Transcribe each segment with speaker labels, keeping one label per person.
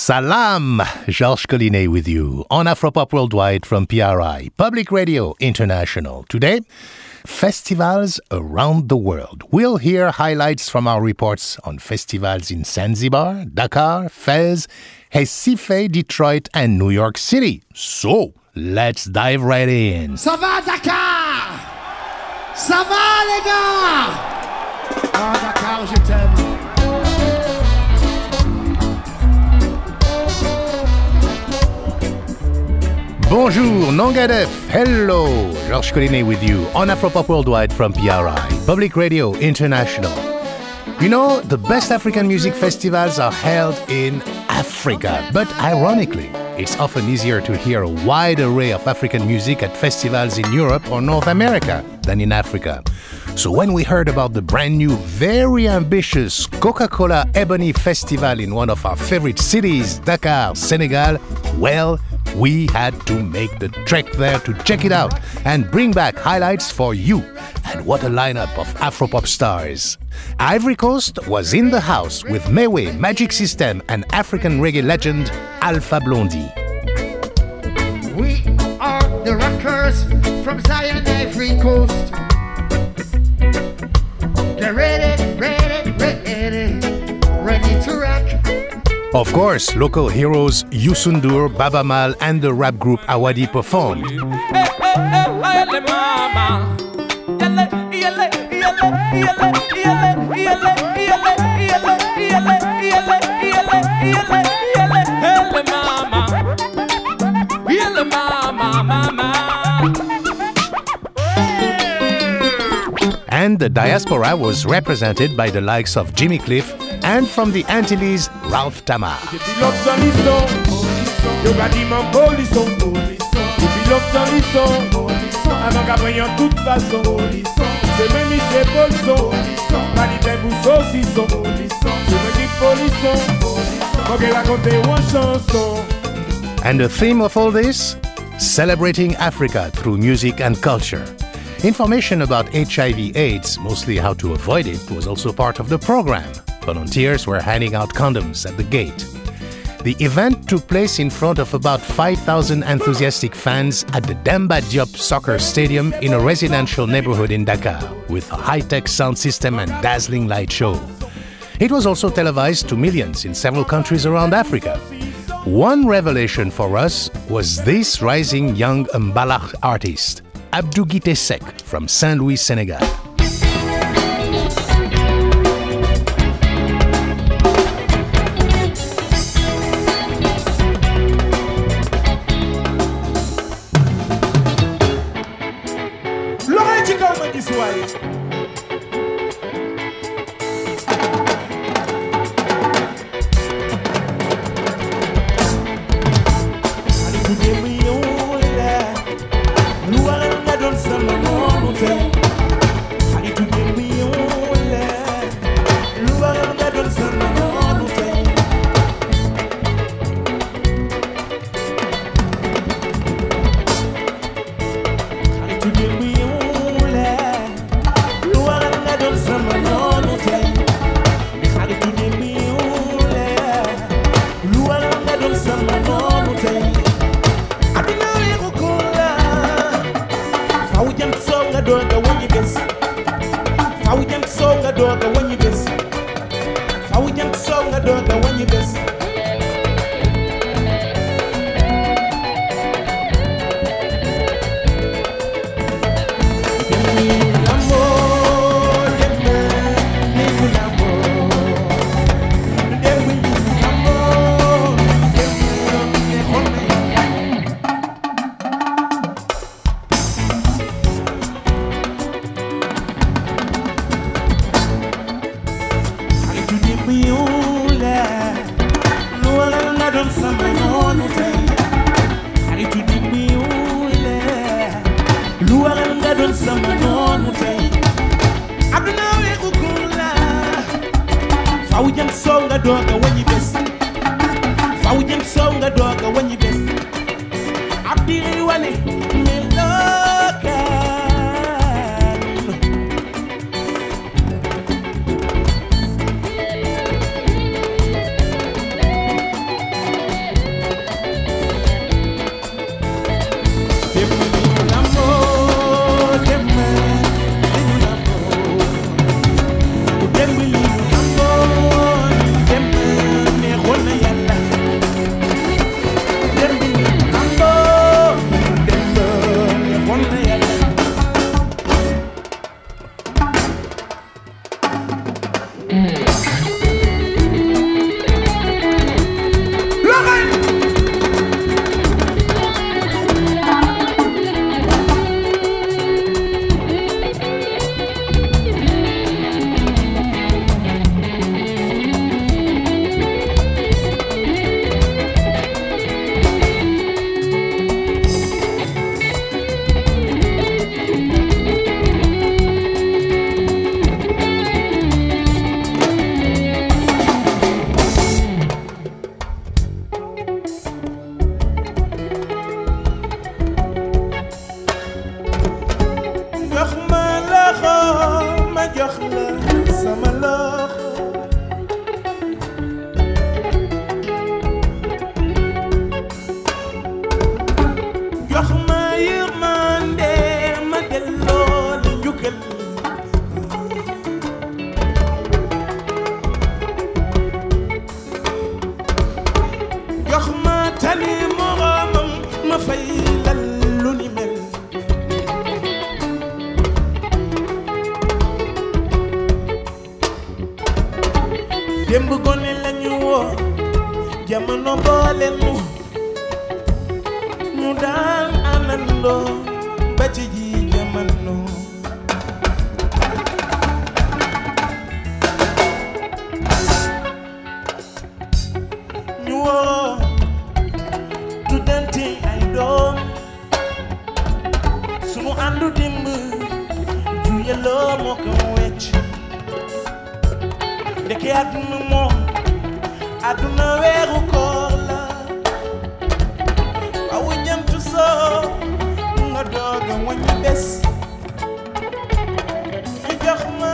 Speaker 1: Salam! Georges Collinet with you on Afropop Worldwide from PRI, Public Radio International. Today, festivals around the world. We'll hear highlights from our reports on festivals in Zanzibar, Dakar, Fez, Recife, Detroit, and New York City. So, let's dive right in.
Speaker 2: Ça va, Dakar Ça va, les gars Ah, Dakar, je t'aime.
Speaker 1: Bonjour, Nangadef. Hello, Georges Collinet with you on Afropop Worldwide from PRI, Public Radio International. You know, the best African music festivals are held in Africa, but ironically, it's often easier to hear a wide array of African music at festivals in Europe or North America than in Africa. So when we heard about the brand new, very ambitious Coca Cola Ebony Festival in one of our favorite cities, Dakar, Senegal, well, we had to make the trek there to check it out and bring back highlights for you. And what a lineup of Afropop stars! Ivory Coast was in the house with Meiway, Magic System, and African reggae legend Alpha Blondy.
Speaker 2: We are the rockers from Zion, Ivory Coast. Get ready, ready, ready, ready to rock.
Speaker 1: Of course, local heroes Youssou N'Dour, Babamal, and the rap group Awadi performed. And the diaspora was represented by the likes of Jimmy Cliff and from the Antilles, Ralph Thamar.
Speaker 3: Pilote dans l'histoire, yo ka di man polisson Pilote dans l'histoire, avant ka preyon tout fason Se men mi se polson, kalite pou sosison Se men ki polisson, mwen ke rakonte wan chanson
Speaker 1: And the theme of all this? Celebrating Africa through music and culture. Information about HIV AIDS, mostly how to avoid it, was also part of the program. Volunteers were handing out condoms at the gate. The event took place in front of about 5,000 enthusiastic fans at the Demba Diop Soccer Stadium in a residential neighborhood in Dakar, with a high tech sound system and dazzling light show. It was also televised to millions in several countries around Africa. One revelation for us was this rising young Mbalax artist, Abdou Seck from Saint Louis, Senegal.
Speaker 4: يخمر.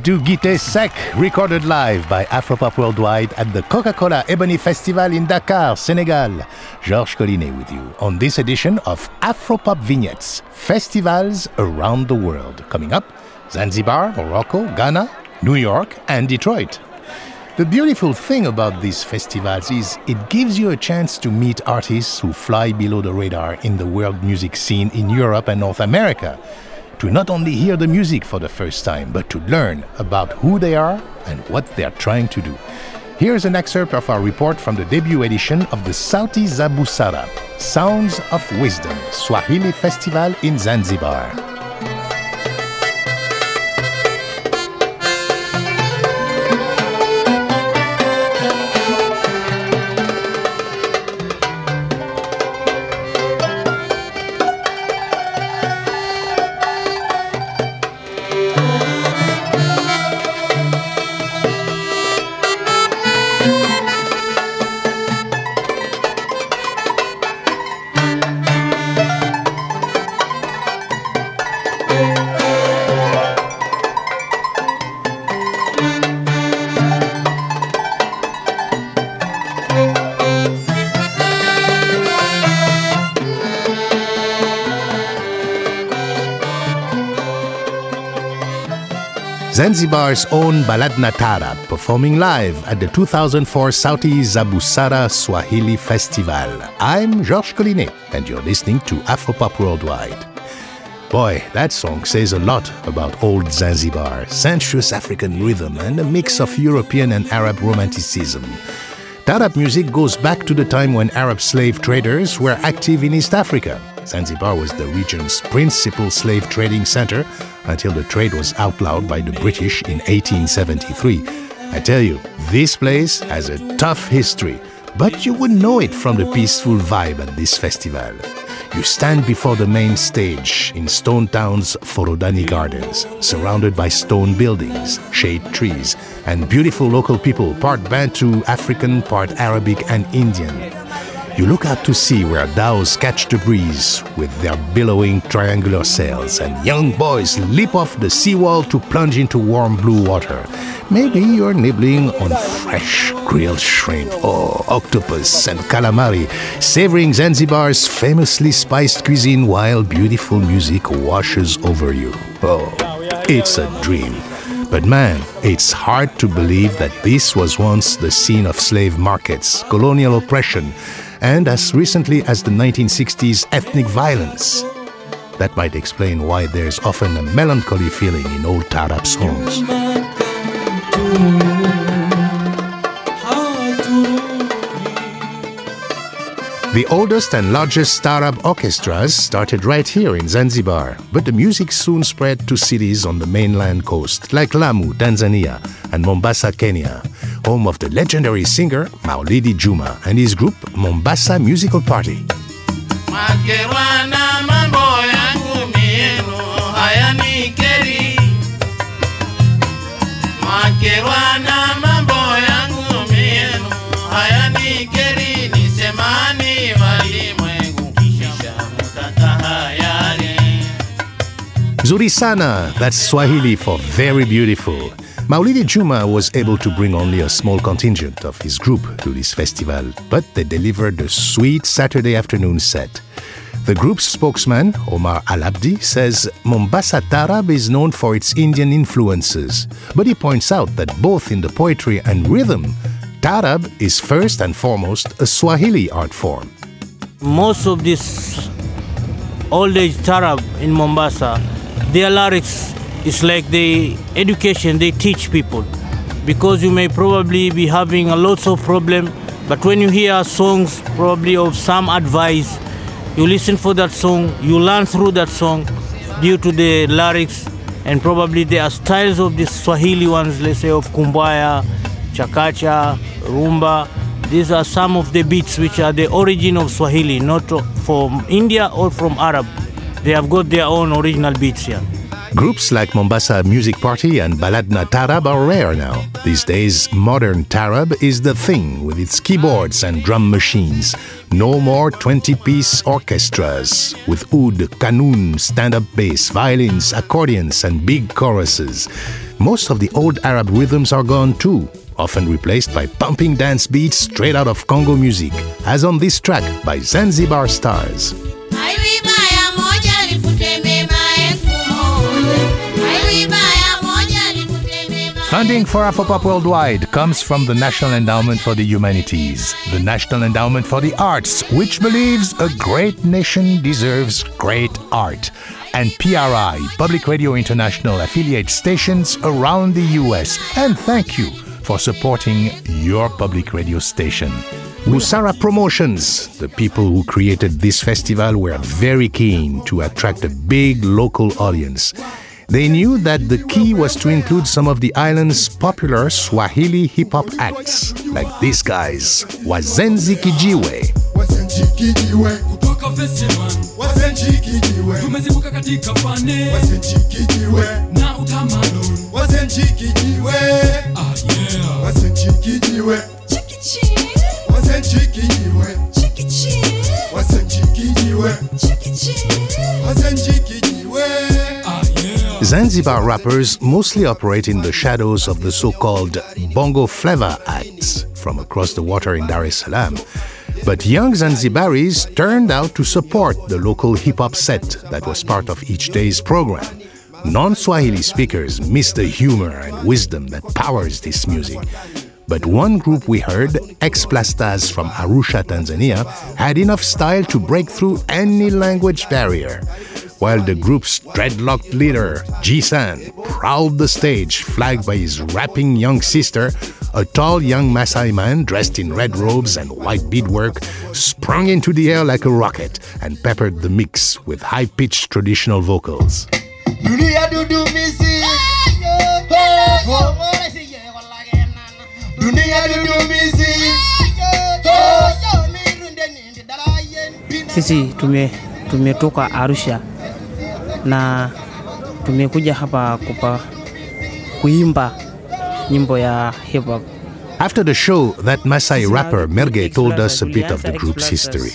Speaker 1: Abdou Guité Seck, recorded live by Afropop Worldwide at the Coca-Cola Ebony Festival in Dakar, Senegal. Georges Collinet with you on this edition of Afropop Vignettes, festivals around the world. Coming up, Zanzibar, Morocco, Ghana, New York, and Detroit. The beautiful thing about these festivals is it gives you a chance to meet artists who fly below the radar in the world music scene in Europe and North America. To not only hear the music for the first time, but to learn about who they are and what they are trying to do. Here's an excerpt of our report from the debut edition of the Sauti za Busara, Sounds of Wisdom, Swahili Festival in Zanzibar. Zanzibar's own Baladna Tarab performing live at the 2004 Sauti za Busara Swahili Festival. I'm Georges Collinet, and you're listening to Afropop Worldwide. Boy, that song says a lot about old Zanzibar, sensuous African rhythm, and a mix of European and Arab romanticism. Tarab music goes back to the time when Arab slave traders were active in East Africa. Zanzibar was the region's principal slave trading center until the trade was outlawed by the British in 1873. I tell you, this place has a tough history, but you wouldn't know it from the peaceful vibe at this festival. You stand before the main stage in Stone Town's Forodani Gardens, surrounded by stone buildings, shade trees, and beautiful local people, part Bantu, African, part Arabic, and Indian. You look out to sea where dhows catch the breeze with their billowing triangular sails, and young boys leap off the seawall to plunge into warm blue water. Maybe you're nibbling on fresh grilled shrimp or octopus and calamari, savoring Zanzibar's famously spiced cuisine while beautiful music washes over you. Oh, it's a dream. But man, it's hard to believe that this was once the scene of slave markets, colonial oppression, and as recently as the 1960s, ethnic violence. That might explain why there's often a melancholy feeling in old Tarab songs. The oldest and largest Tarab orchestras started right here in Zanzibar, but the music soon spread to cities on the mainland coast, like Lamu, Tanzania, and Mombasa, Kenya, home of the legendary singer Maulidi Juma and his group Mombasa Musical Party.
Speaker 5: Makerwa na mambo yangu mienu hayanikeri. Makerwa na mambo yangu mienu hayanikeri. Nisemani walimwengu kisha mutatahayari.
Speaker 1: Zuri sana, that's Swahili for very beautiful. Maulidi Juma was able to bring only a small contingent of his group to this festival, but they delivered a sweet Saturday afternoon set. The group's spokesman, Omar Al Abdi, says Mombasa Tarab is known for its Indian influences, but he points out that both in the poetry and rhythm, Tarab is first and foremost a Swahili art form.
Speaker 6: most of this old age Tarab in Mombasa, their lyrics is like the education they teach people. Because you may probably be having a lots of problem, but when you hear songs probably of some advice, you listen for that song, you learn through that song due to the lyrics and probably there are styles of the Swahili ones, let's say of Kumbaya, Chakacha, Rumba. These are some of the beats which are the origin of Swahili, not from India or from Arab. They have got their own original beats here.
Speaker 1: Groups like Mombasa Music Party and Baladna Tarab are rare now. These days, modern Tarab is the thing with its keyboards and drum machines. No more 20 piece orchestras with oud, kanun, stand up bass, violins, accordions, and big choruses. Most of the old Arab rhythms are gone too, often replaced by pumping dance beats straight out of Congo music, as on this track by Zanzibar Stars. Funding for Afropop Worldwide comes from the National Endowment for the Humanities, the National Endowment for the Arts, which believes a great nation deserves great art, and PRI, Public Radio International affiliate stations around the US. And thank you for supporting your public radio station. Busara Promotions, the people who created this festival, were very keen to attract a big local audience. They knew that the key was to include some of the island's popular Swahili hip hop acts, like these guys, Wazenzi Kijiwe,
Speaker 7: wasenjikijiwe
Speaker 8: kutoka festival
Speaker 7: wasenjikijiwe
Speaker 8: tumezibuka katika fane
Speaker 7: wasenjikijiwe
Speaker 8: na utamaduni
Speaker 7: wasenjikijiwe
Speaker 8: ah, yeah.
Speaker 7: wasenjikijiwe wasenjikijiwe wasenjikijiwe wasenjikijiwe.
Speaker 1: Zanzibar rappers mostly operate in the shadows of the so called bongo flavor acts from across the water in Dar es Salaam. But young Zanzibaris turned out to support the local hip hop set that was part of each day's program. Non Swahili speakers miss the humor and wisdom that powers this music. But one group we heard, X Plastaz from Arusha, Tanzania, had enough style to break through any language barrier. While the group's dreadlocked leader, Ji-san, prowled the stage, flagged by his rapping young sister, a tall young Maasai man dressed in red robes and white beadwork sprung into the air like a rocket and peppered the mix with high-pitched traditional vocals.
Speaker 9: Sisi tume Arusha na tumekuja hapa kupa, kuimba nyimbo ya hip hop
Speaker 1: After the show, that Maasai rapper Merege told us a bit of the group's history.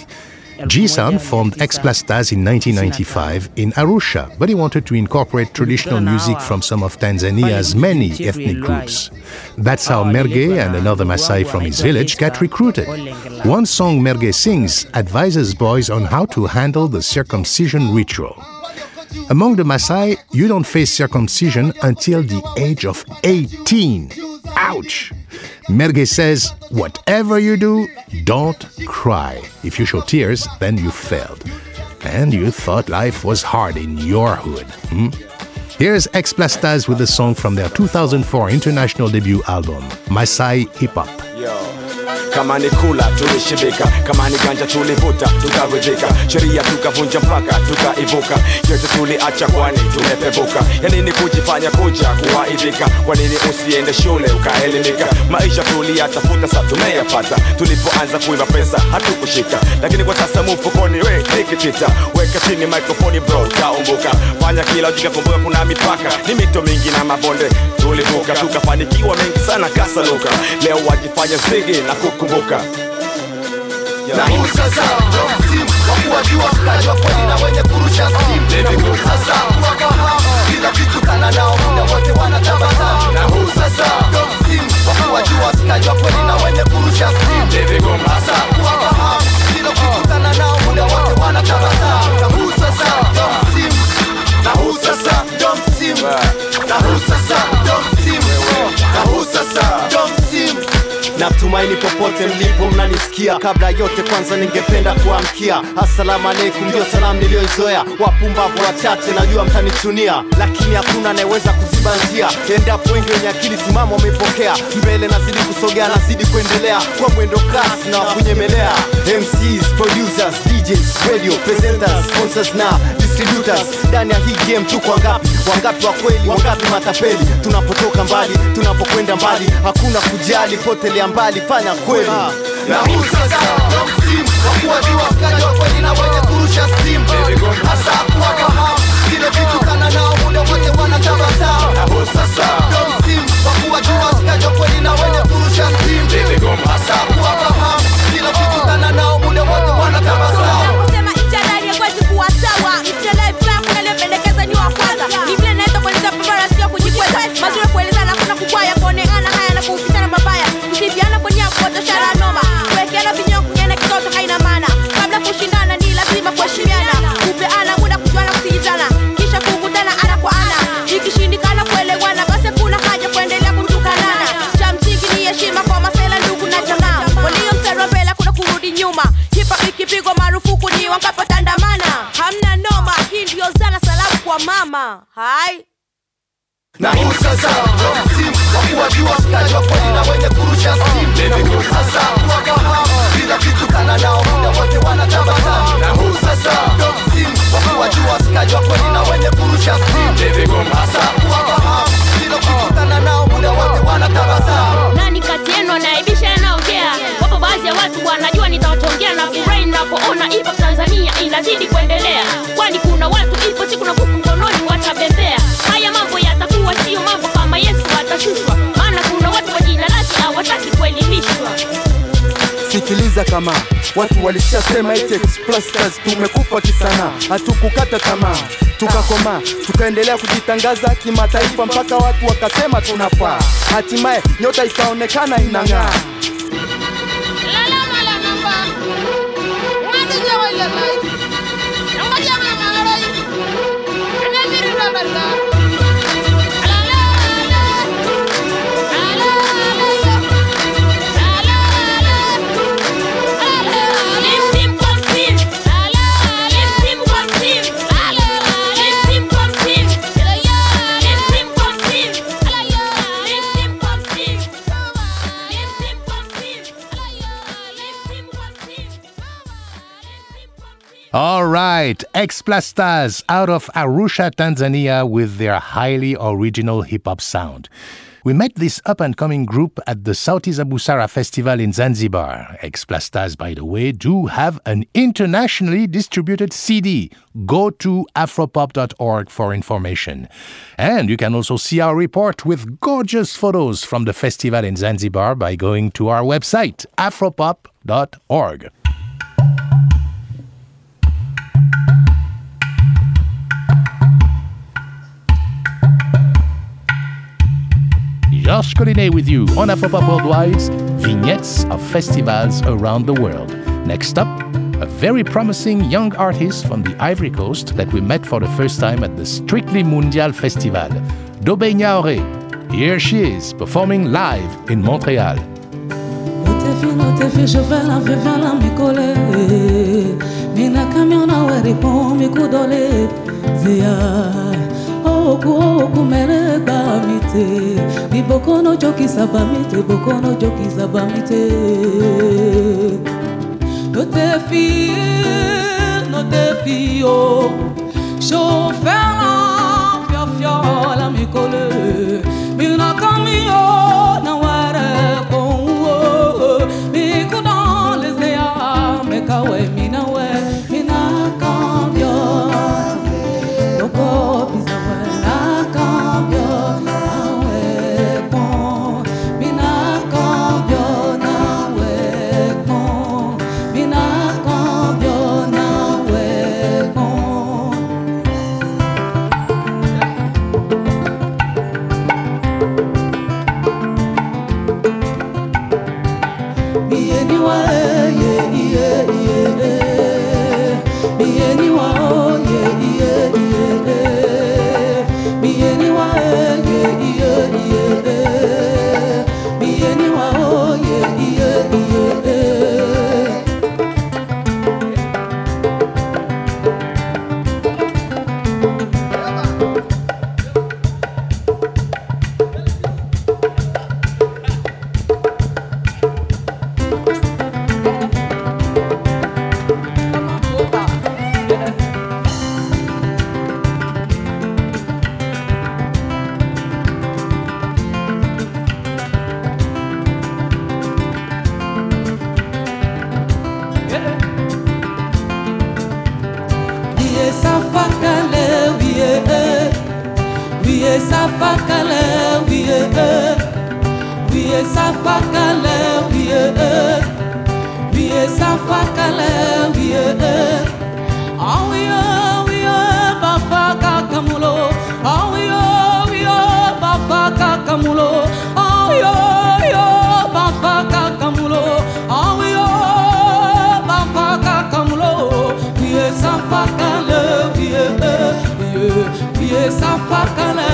Speaker 1: G-Sound formed X Plastaz in 1995 in Arusha, but he wanted to incorporate traditional music from some of Tanzania's many ethnic groups. That's how Merege and another Maasai from his village got recruited. One song Merege sings advises boys on how to handle the circumcision ritual. Among the Maasai, you don't face circumcision until the age of 18. Ouch! Merege says, whatever you do, don't cry. If you show tears, then you failed. And you thought life was hard in your hood. Hmm? Here's X Plastaz with a song from their 2004 international debut album, Maasai Hip Hop.
Speaker 10: Kama ni kula tulishibika. Kama ni ganja tulivuta tukaridhika sheria tukavunja mpaka tukaivuka. Yote tuliacha kwani tumepevuka. Yanini kujifanya kuja kuwaidhika kwa nini usiende shule ukaelimika? Maisha tuliyatafuta sa tumeyapata. Tulipoanza kuiva pesa hatukushika. Lakini kwa sasa mfukoni we nikitita weka chini mikrofoni bro taumbuka fanya kila ujikakumbuka kuna mipaka. Ni mito mingi na mabonde. Tulivuka tukafanikiwa mengi sana kasaluka leo wajifanya zigi na kukumbuka.
Speaker 11: Na huu sasa ndo msimu kuwajua mkaji kweli na wenye kurusha simu. Na huu sasa kuwafahamu kila kitu kana nao muda wote wanatabasamu. Na huu sasa ndo msimu kuwajua mkaji kweli na wenye kurusha simu. Sasa kuwafahamu kila kitu kana nao muda wote wanatabasamu. Na huu sasa ndo na huu sasa ndo na huu sasa ndo na huu sasa ndo msimu
Speaker 12: natumaini popote mlipo mnanisikia. Kabla yote kwanza ningependa kuamkia. Asalamu alaikum ndio salamu niliyoizoea. Wapumbavu wachache najua mtanichunia. Lakini hakuna anayeweza kuziba njia endapo wengi wenye akili timamu wameipokea mbele nazidi kusogea nazidi kuendelea. Kwa mwendo kasi na wakunyemelea mcs producers djs radio presenters sponsors na distributors. Ndani ya hii game tuko wangapi? Wangapi wa kweli? Wangapi matapeli? Tunapotoka mbali tunapokwenda mbali. Hakuna kujali potelea mbali fanya kweli.
Speaker 11: Na huu sasa msimu wa kuwajua mkaji wa kweli na wenye
Speaker 13: watu
Speaker 12: walishasema eti Explasters tumekufa kisana hatukukata tamaa tukakomaa tukaendelea kujitangaza kimataifa mpaka watu wakasema tunafaa. Hatimaye nyota ikaonekana inang'aa
Speaker 1: right, X Plastaz out of Arusha, Tanzania with their highly original hip hop sound. We met this up and coming group at the Sauti za Festival in Zanzibar. X Plastaz, by the way, do have an internationally distributed CD. Go to afropop.org for information. And you can also see our report with gorgeous photos from the festival in Zanzibar by going to our website, afropop.org. Georges Collinet with you on Afropop Worldwide's vignettes of festivals around the world. Next up, a very promising young artist from the Ivory Coast that we met for the first time at the Strictly Mundial Festival, Dobet Gnahoré. Here she is, performing live in Montreal.
Speaker 14: Vais la vivre la mi kole Mina camion na we ripon mi kudole Zia Oku oku mele ba mite Ni bokono joki saba mite Bokono joki saba mite Notefi, notefi oh Chauffeur la fio la mi kole Mina camion na we yesafaka na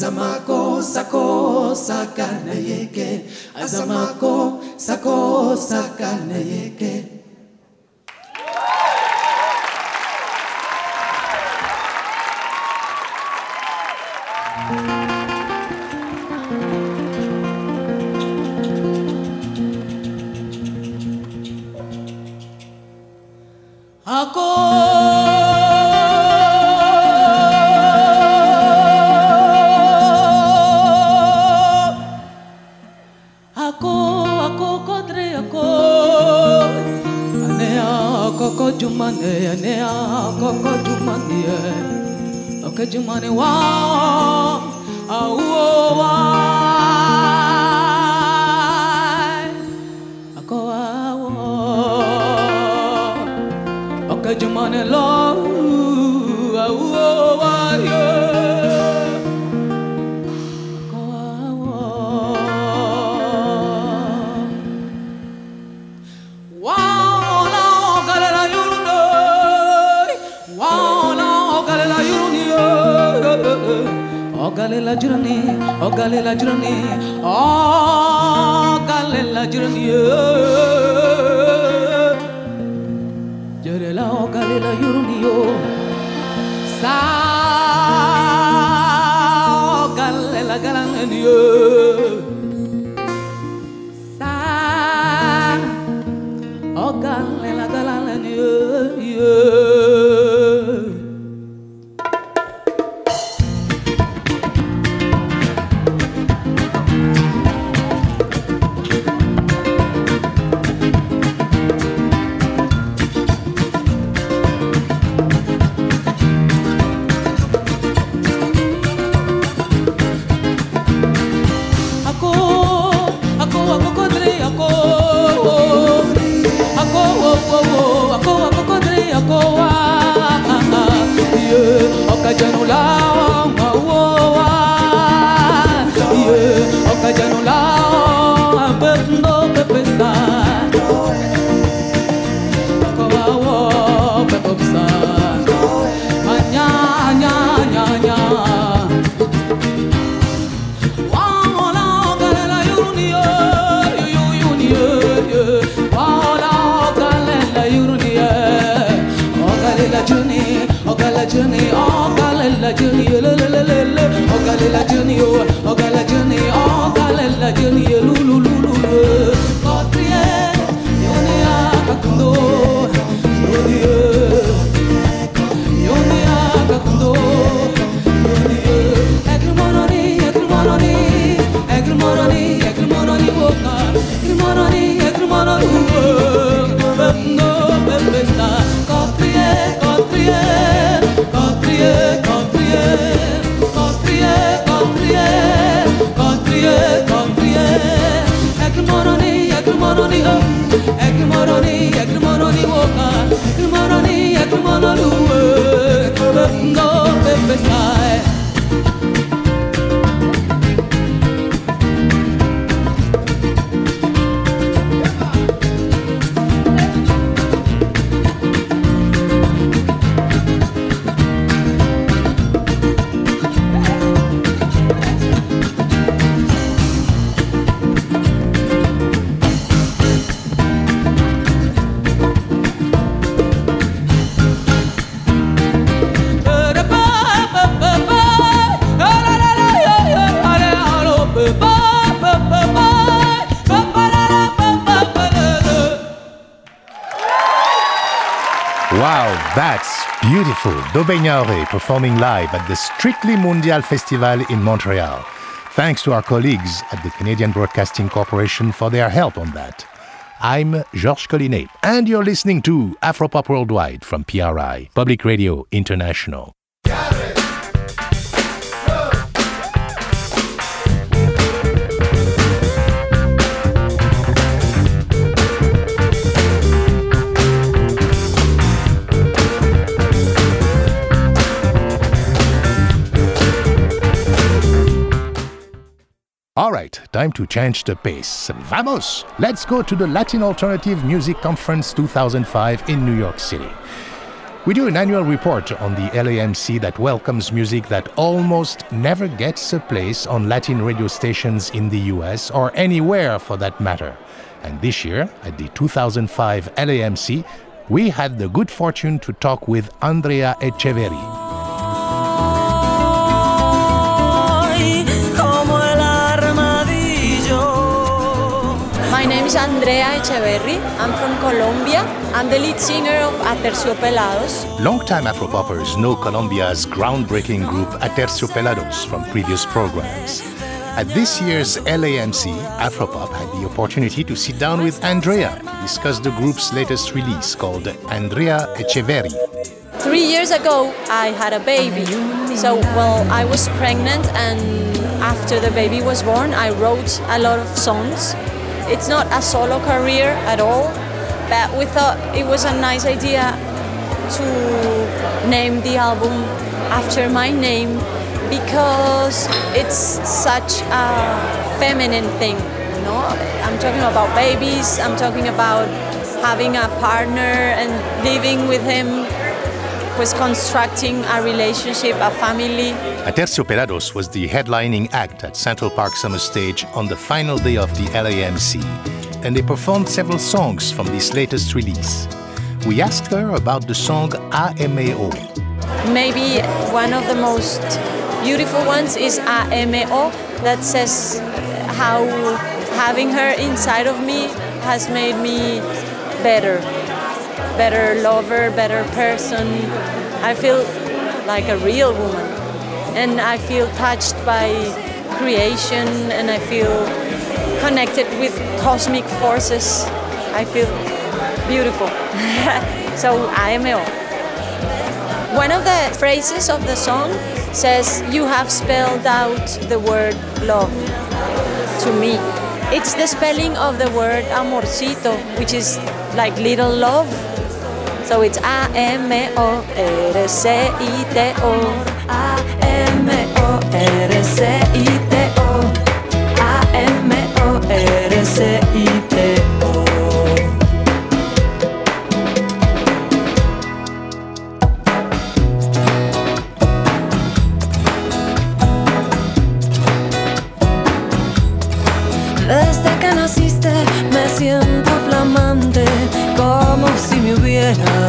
Speaker 11: Azamako sako sakana yeke. Azamako sako sakana yeke
Speaker 14: Coco Jumane, Nea, Coco Jumane, Okay Jumane, ah, oh, why? Ako, oh, Okay Jumane, lo, Oh, galela jurani, oh, galela jurani, oh, galela jurani. Jarela, oh, galela yurani, oh. Sa, oh, galela galangani, oh. Sa, จะเ Wow,
Speaker 1: beautiful. Dobet Gnahoré performing live at the Strictly Mundial Festival in Montreal. Thanks to our colleagues at the Canadian Broadcasting Corporation for their help on that. I'm Georges Collinet, and you're listening to Afropop Worldwide from PRI, Public Radio International. All right, time to change the pace. Vamos! Let's go to the Latin Alternative Music Conference 2005 in New York City. We do an annual report on the LAMC that welcomes music that almost never gets a place on Latin radio stations in the US or anywhere for that matter. And this year, at the 2005 LAMC, we had the good fortune to talk with Andrea Echeverri.
Speaker 15: Echeverri. I'm from Colombia. I'm the lead singer of Aterciopelados.
Speaker 1: Longtime Afropoppers know Colombia's groundbreaking group Aterciopelados from previous programs. At this year's LAMC, Afropop had the opportunity to sit down with Andrea to discuss the group's latest release called Andrea Echeverri.
Speaker 15: Three years ago, I had a baby. So, well, I was pregnant, and after the baby was born, I wrote a lot of songs. It's not a solo career at all, but we thought it was a nice idea to name the album after my name because it's such a feminine thing. You know, I'm talking about babies. I'm talking about having a partner and living with him was constructing a relationship, a family.
Speaker 1: Aterciopelados was the headlining act at Central Park Summer Stage on the final day of the LAMC, and they performed several songs from this latest release. We asked her about the song AMO.
Speaker 15: Maybe one of the most beautiful ones is AMO that says how having her inside of me has made me better better lover, better person. I feel like a real woman. And I feel touched by creation and I feel connected with cosmic forces. I feel beautiful. so I am ill. One of the phrases of the song says, You have spelled out the word love to me. It's the spelling of the word amorcito, which is like little love. So it's A M O R C I T O. A M O R C I T O. A M O R C I T O.
Speaker 16: Desde que naciste me siento flamante, como si me prendido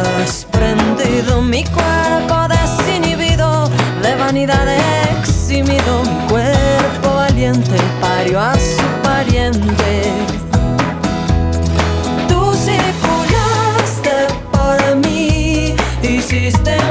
Speaker 16: mi cuerpo desinhibido, de vanidad eximido, mi cuerpo valiente parió a su pariente. Tú circulaste por mí, hiciste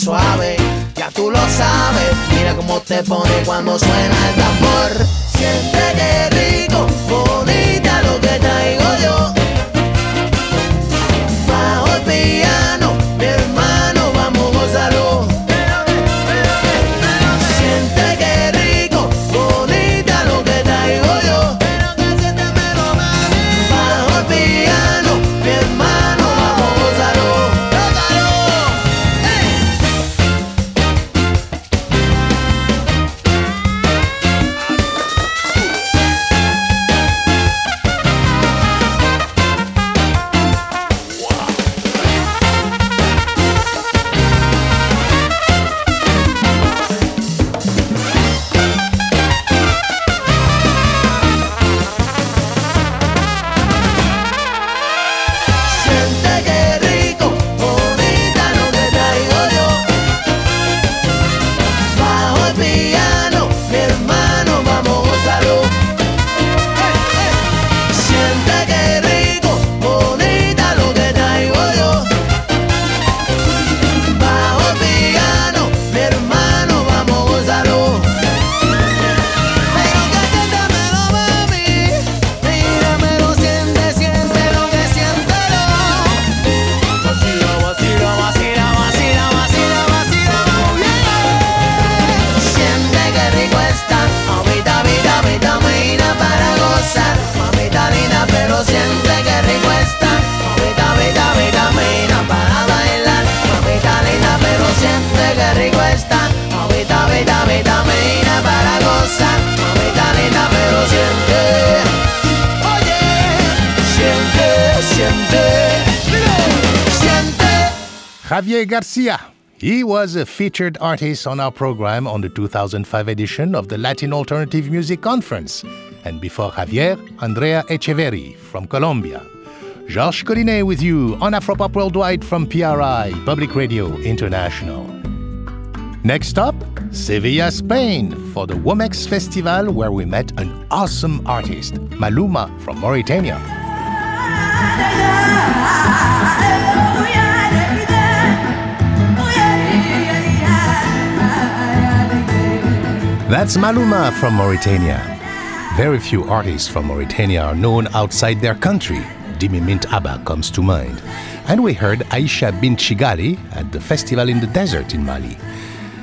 Speaker 17: suave, ya tú lo sabes. Mira cómo te pone cuando suena el tambor.
Speaker 1: Garcia. He was a featured artist on our program on the 2005 edition of the Latin Alternative Music Conference. And before Javier, Andrea Echeverri from Colombia. Georges Collinet with you on Afropop Worldwide from PRI, Public Radio International. Next up, Sevilla, Spain, for the Womex Festival, where we met an awesome artist, Malouma from Mauritania. That's Malouma from Mauritania. Very few artists from Mauritania are known outside their country. Dimi Mint Abba comes to mind. And we heard Aisha bin Chigali at the festival in the desert in Mali.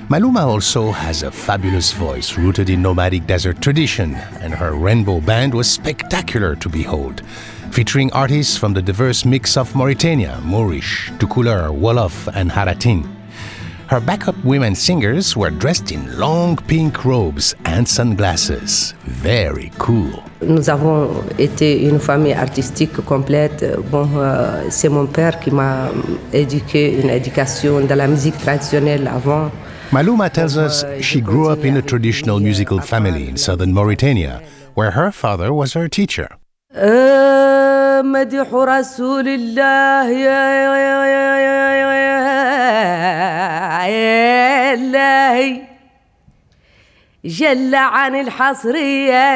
Speaker 1: Malouma also has a fabulous voice rooted in nomadic desert tradition, and her rainbow band was spectacular to behold, featuring artists from the diverse mix of Mauritania, Moorish, Tukulur, Wolof, and Haratin. Her backup women singers were dressed in long pink robes and sunglasses. Very cool.
Speaker 18: Nous avons été une famille artistique complète. Bon, euh, c'est mon père qui m'a éduqué une éducation dans la musique traditionnelle avant.
Speaker 1: Malouma tells us euh, she grew up in a traditional musical family in southern Mauritania, where her father was her teacher.
Speaker 18: آه، مدح رسول الله. يا يا يا يا جل عن الحصرية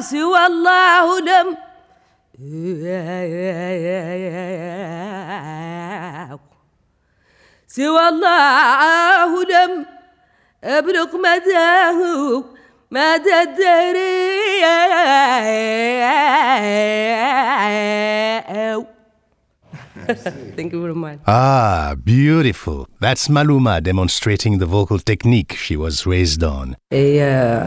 Speaker 18: سوى الله لم سوى الله دم ابلغ مداه مدى الدرية
Speaker 1: Thank you very much.
Speaker 18: Ah, beautiful. That's Malouma demonstrating the vocal technique she was raised on.
Speaker 1: Et euh,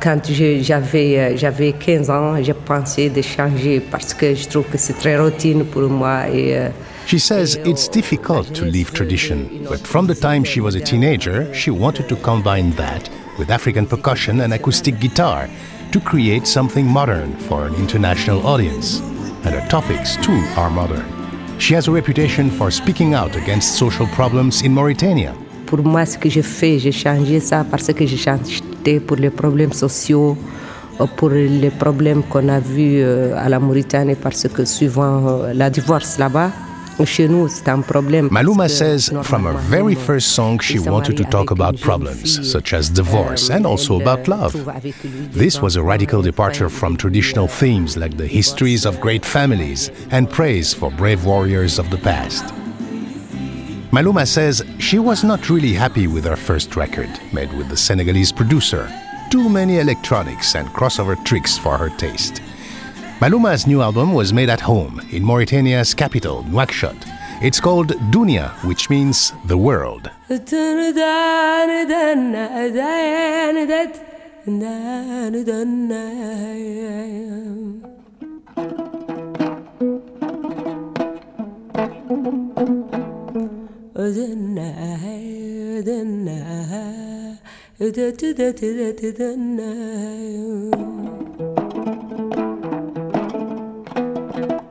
Speaker 1: quand j'avais euh, j'avais 15 ans, j'ai pensé de changer parce que je trouve que c'est très routine pour moi et euh,
Speaker 18: she says it's difficult to leave tradition, but from the time she was a teenager, she wanted to combine that with African percussion and acoustic guitar to create something modern for an international audience. And her topics, too, are modern. She has a reputation for speaking out against social problems in Mauritania.
Speaker 1: pour moi, ce que j'ai fait, j'ai changé ça parce que j'ai pour les problèmes sociaux, euh, pour les problèmes qu'on a euh, à la Mauritanie, parce que souvent euh, la divorce là-bas, chez nous, c'est un problème. Malouma
Speaker 18: says from her very first song she wanted to talk about problems such as divorce and also about love. This was a radical departure from traditional themes like the histories of great families and praise for brave warriors of the past. Malouma says she was not really happy with her first record, made with the Senegalese producer. Too many electronics and crossover tricks for her taste. Malouma's new album was made at home in Mauritania's capital, Nouakchott. It's called Dunia, which means the world.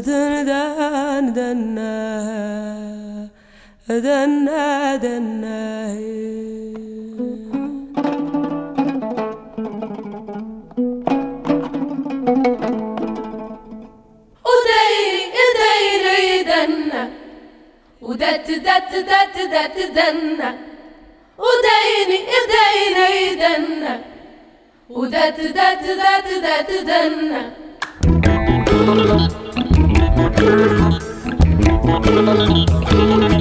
Speaker 3: Ödeneden denne Edenne denne Udeyri ideyri denne Udet det det det denne Udeyni ideyri denne Udet det det det denne Thank you. なに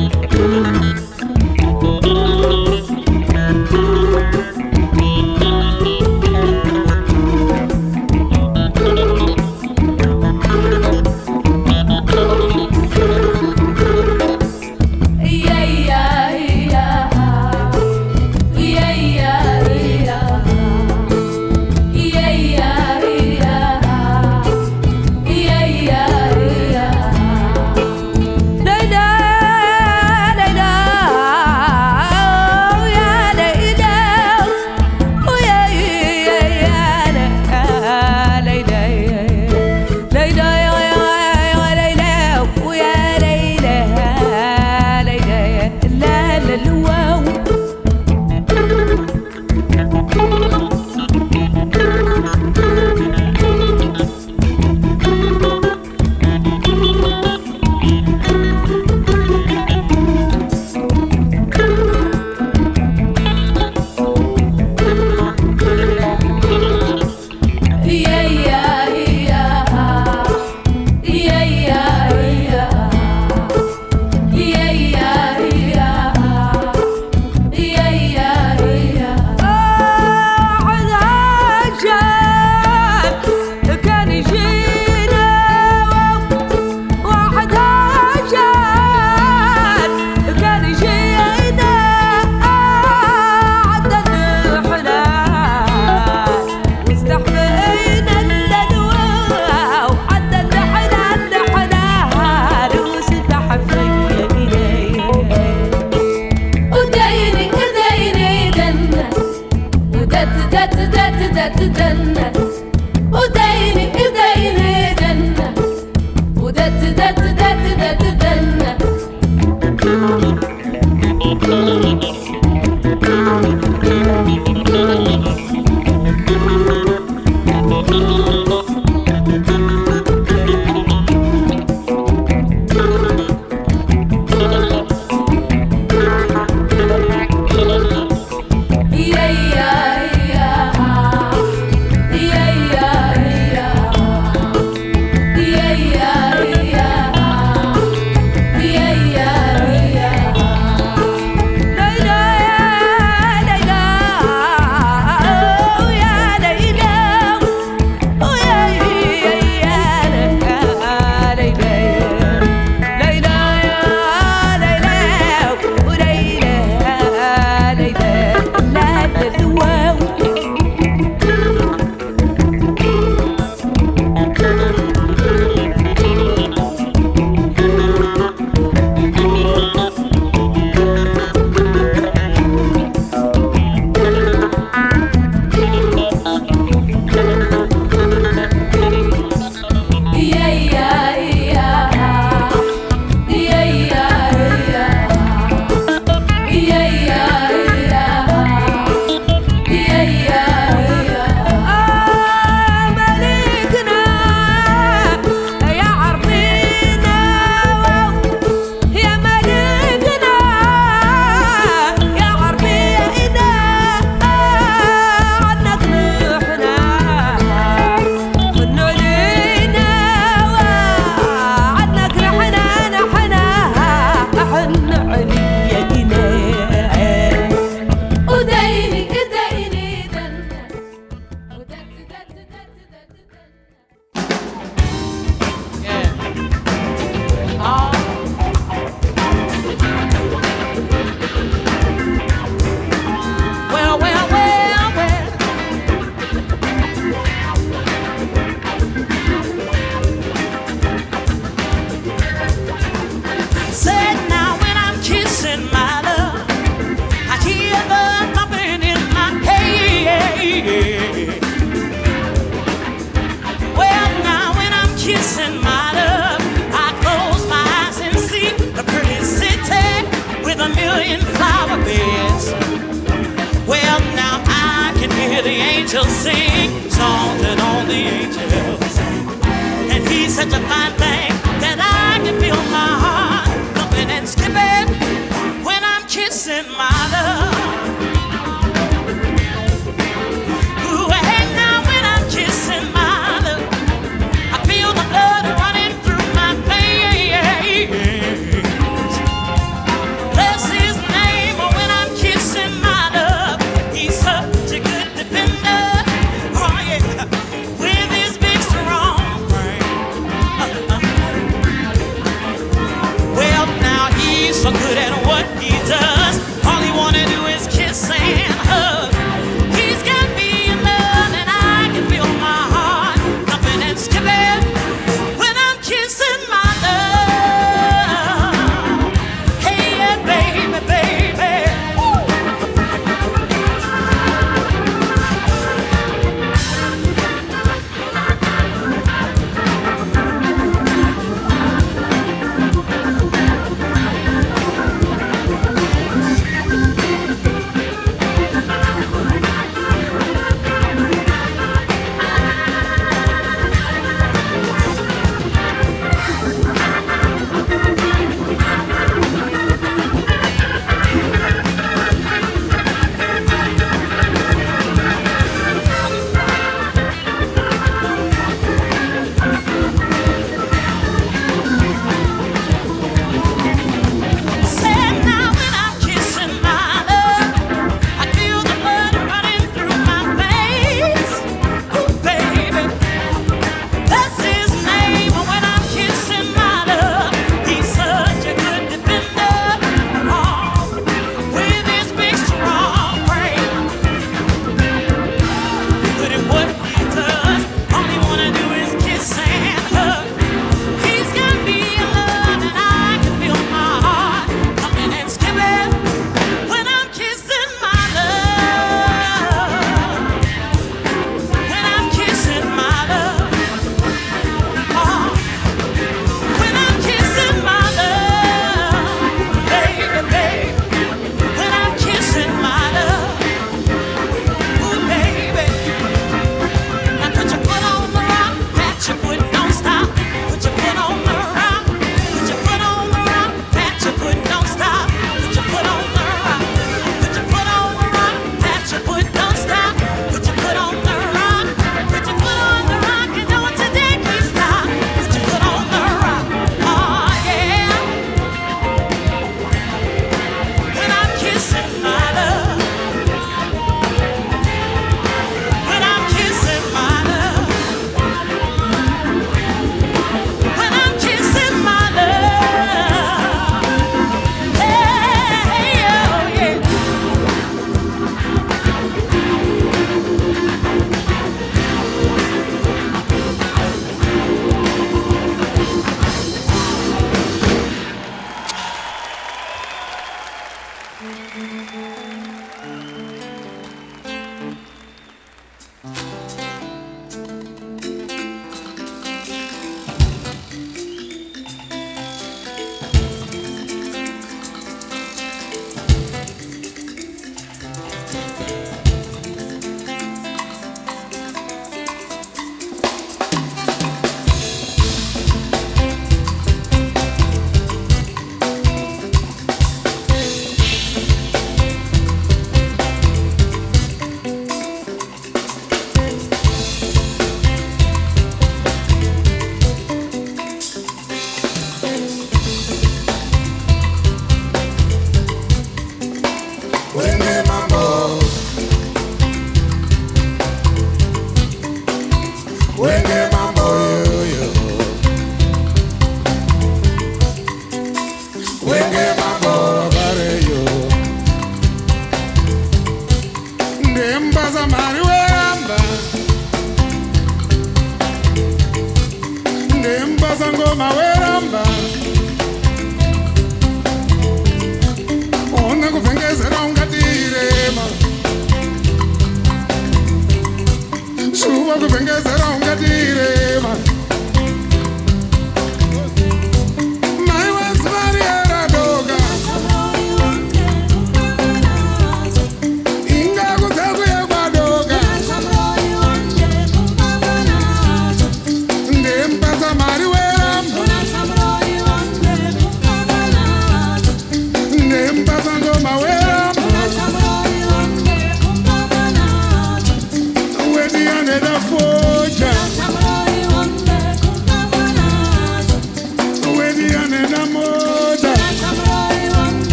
Speaker 3: such a fine thing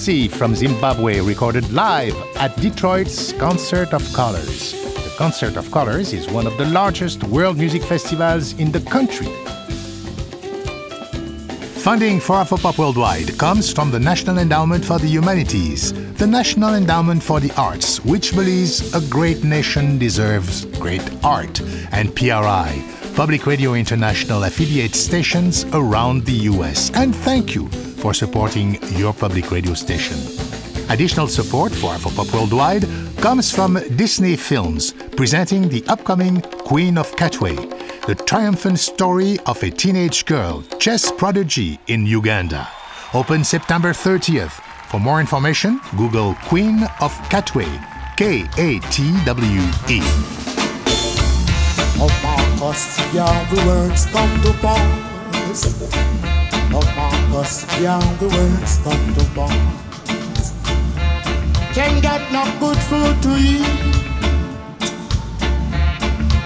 Speaker 1: Mtukudzi from Zimbabwe, recorded live at Detroit's Concert of Colors. The Concert of Colors is one of the largest world music festivals in the country. Funding for Afropop Worldwide comes from the National Endowment for the Humanities, the National Endowment for the Arts, which believes a great nation deserves great art, and PRI, Public Radio International affiliate stations around the US. And thank you for supporting your public radio station. Additional support for Afropop Worldwide comes from Disney Films, presenting the upcoming Queen of Katwe, the triumphant story of a teenage girl, chess prodigy in Uganda. Open September 30th. For more information, Google Queen of Katwe, K A T W E.
Speaker 2: Of yeah, the words come to pass. Of Marcus, yeah, the words come to pass. Can't get no good food to eat.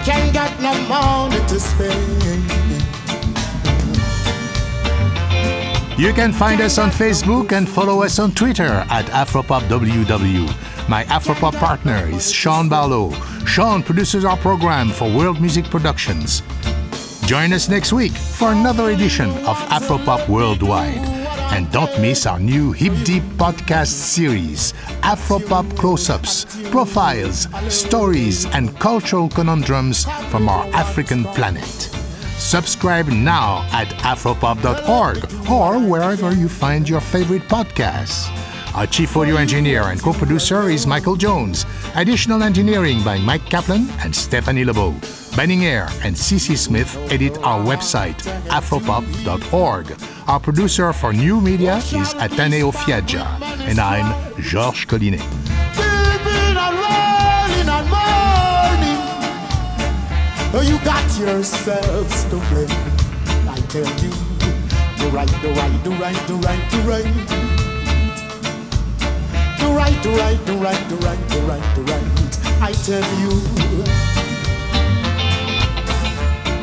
Speaker 2: Can't get no money to spend.
Speaker 1: You can find us on Facebook and follow us on Twitter at AfropopWW. My Afropop partner is Sean Barlow. Sean produces our program for World Music Productions. Join us next week for another edition of Afropop Worldwide. And don't miss our new Hip Deep podcast series, Afropop Close Ups, Profiles, Stories, and Cultural Conundrums from our African planet. Subscribe now at afropop.org or wherever you find your favorite podcasts. Our chief audio engineer and co producer is Michael Jones. Additional engineering by Mike Kaplan and Stephanie LeBeau. Banning Eyre and CC Smith edit our website, afropop.org. Our producer for new media is Ataneo Fiaggia. And I'm Georges Collinet.
Speaker 2: Oh, you got yourselves to blame. I tell you, the right, the right, the right, the right, the right. The right, the right, the right, the right, the right, the right. I tell you,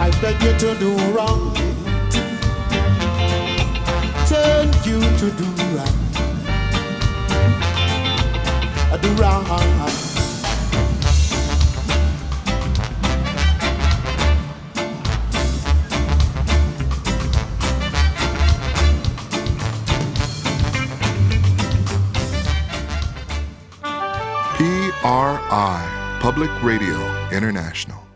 Speaker 2: I beg you to do wrong. Tell you to do right. I Do wrong.
Speaker 19: PRI, Public Radio International.